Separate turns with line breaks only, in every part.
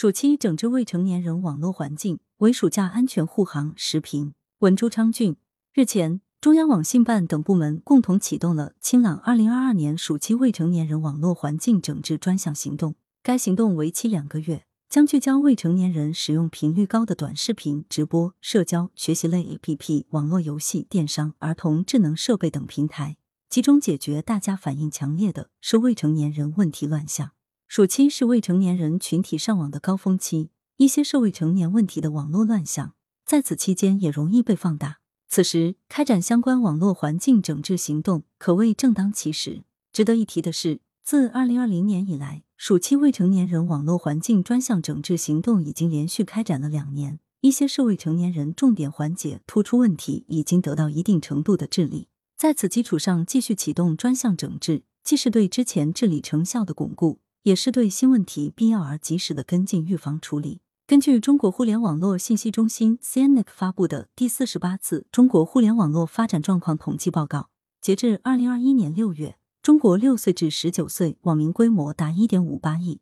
暑期整治未成年人网络环境，为暑假安全护航。时评文朱昌俊。日前，中央网信办等部门共同启动了“清朗二零二二年暑期未成年人网络环境整治专项行动”。该行动为期两个月，将聚焦未成年人使用频率高的短视频、直播、社交、学习类 APP、网络游戏、电商、儿童智能设备等平台，集中解决大家反映强烈的是未成年人问题乱象。暑期是未成年人群体上网的高峰期，一些涉未成年问题的网络乱象，在此期间也容易被放大。此时开展相关网络环境整治行动，可谓正当其时。值得一提的是，自二零二零年以来，暑期未成年人网络环境专项整治行动已经连续开展了两年，一些涉未成年人重点环节突出问题已经得到一定程度的治理。在此基础上，继续启动专项整治，既是对之前治理成效的巩固。也是对新问题必要而及时的跟进预防处理。根据中国互联网络信息中心 （CNNIC） 发布的第四十八次中国互联网络发展状况统计报告，截至二零二一年六月，中国六岁至十九岁网民规模达一点五八亿，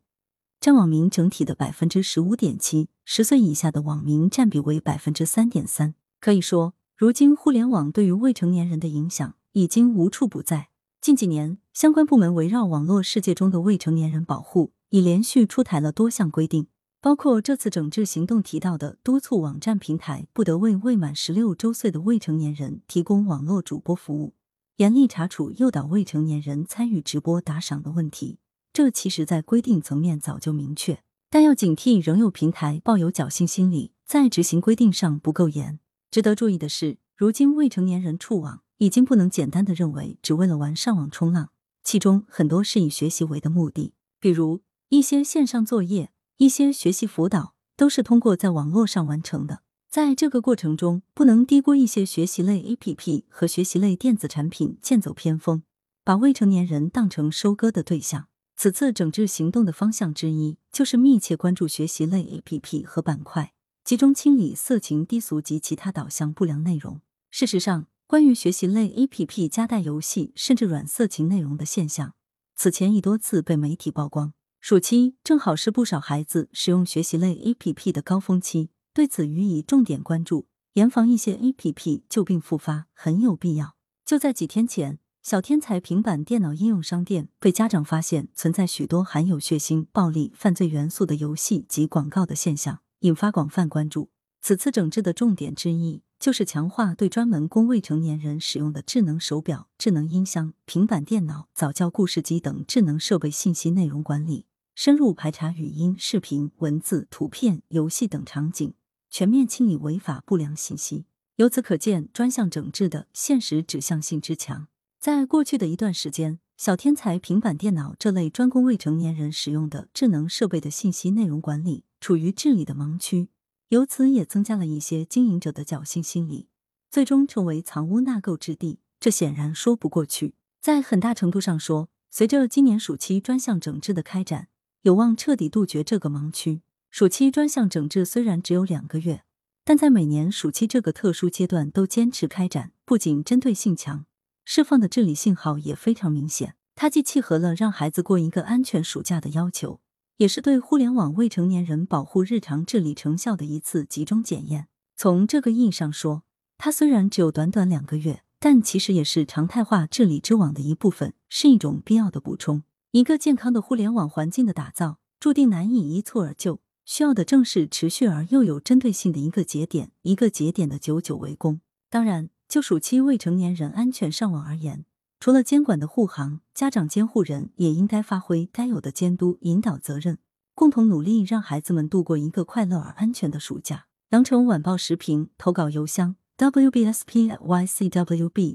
占网民整体的百分之十五点七；十岁以下的网民占比为百分之三点三。可以说，如今互联网对于未成年人的影响已经无处不在。近几年，相关部门围绕网络世界中的未成年人保护，已连续出台了多项规定，包括这次整治行动提到的督促网站平台不得为未满十六周岁的未成年人提供网络主播服务，严厉查处诱导未成年人参与直播打赏的问题。这其实，在规定层面早就明确，但要警惕仍有平台抱有侥幸心理，在执行规定上不够严。值得注意的是，如今未成年人触网。已经不能简单的认为只为了玩上网冲浪，其中很多是以学习为的目的，比如一些线上作业、一些学习辅导都是通过在网络上完成的。在这个过程中，不能低估一些学习类 APP 和学习类电子产品剑走偏锋，把未成年人当成收割的对象。此次整治行动的方向之一，就是密切关注学习类 APP 和板块，集中清理色情、低俗及其他导向不良内容。事实上，关于学习类 APP 夹带游戏甚至软色情内容的现象，此前已多次被媒体曝光。暑期正好是不少孩子使用学习类 APP 的高峰期，对此予以重点关注，严防一些 APP 旧病复发，很有必要。就在几天前，小天才平板电脑应用商店被家长发现存在许多含有血腥、暴力、犯罪元素的游戏及广告的现象，引发广泛关注。此次整治的重点之一。就是强化对专门供未成年人使用的智能手表、智能音箱、平板电脑、早教故事机等智能设备信息内容管理，深入排查语音、视频、文字、图片、游戏等场景，全面清理违法不良信息。由此可见，专项整治的现实指向性之强。在过去的一段时间，小天才平板电脑这类专供未成年人使用的智能设备的信息内容管理处于治理的盲区。由此也增加了一些经营者的侥幸心理，最终成为藏污纳垢之地，这显然说不过去。在很大程度上说，随着今年暑期专项整治的开展，有望彻底杜绝这个盲区。暑期专项整治虽然只有两个月，但在每年暑期这个特殊阶段都坚持开展，不仅针对性强，释放的治理信号也非常明显。它既契合了让孩子过一个安全暑假的要求。也是对互联网未成年人保护日常治理成效的一次集中检验。从这个意义上说，它虽然只有短短两个月，但其实也是常态化治理之网的一部分，是一种必要的补充。一个健康的互联网环境的打造，注定难以一蹴而就，需要的正是持续而又有针对性的一个节点一个节点的久久围攻。当然，就暑期未成年人安全上网而言，除了监管的护航，家长监护人也应该发挥该有的监督引导责任，共同努力让孩子们度过一个快乐而安全的暑假。羊城晚报时评投稿邮箱：wbspycwb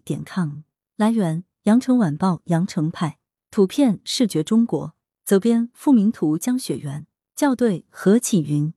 点 com。来源：羊城晚报羊城派。图片：视觉中国。责编：付明图。江雪源。校对：何启云。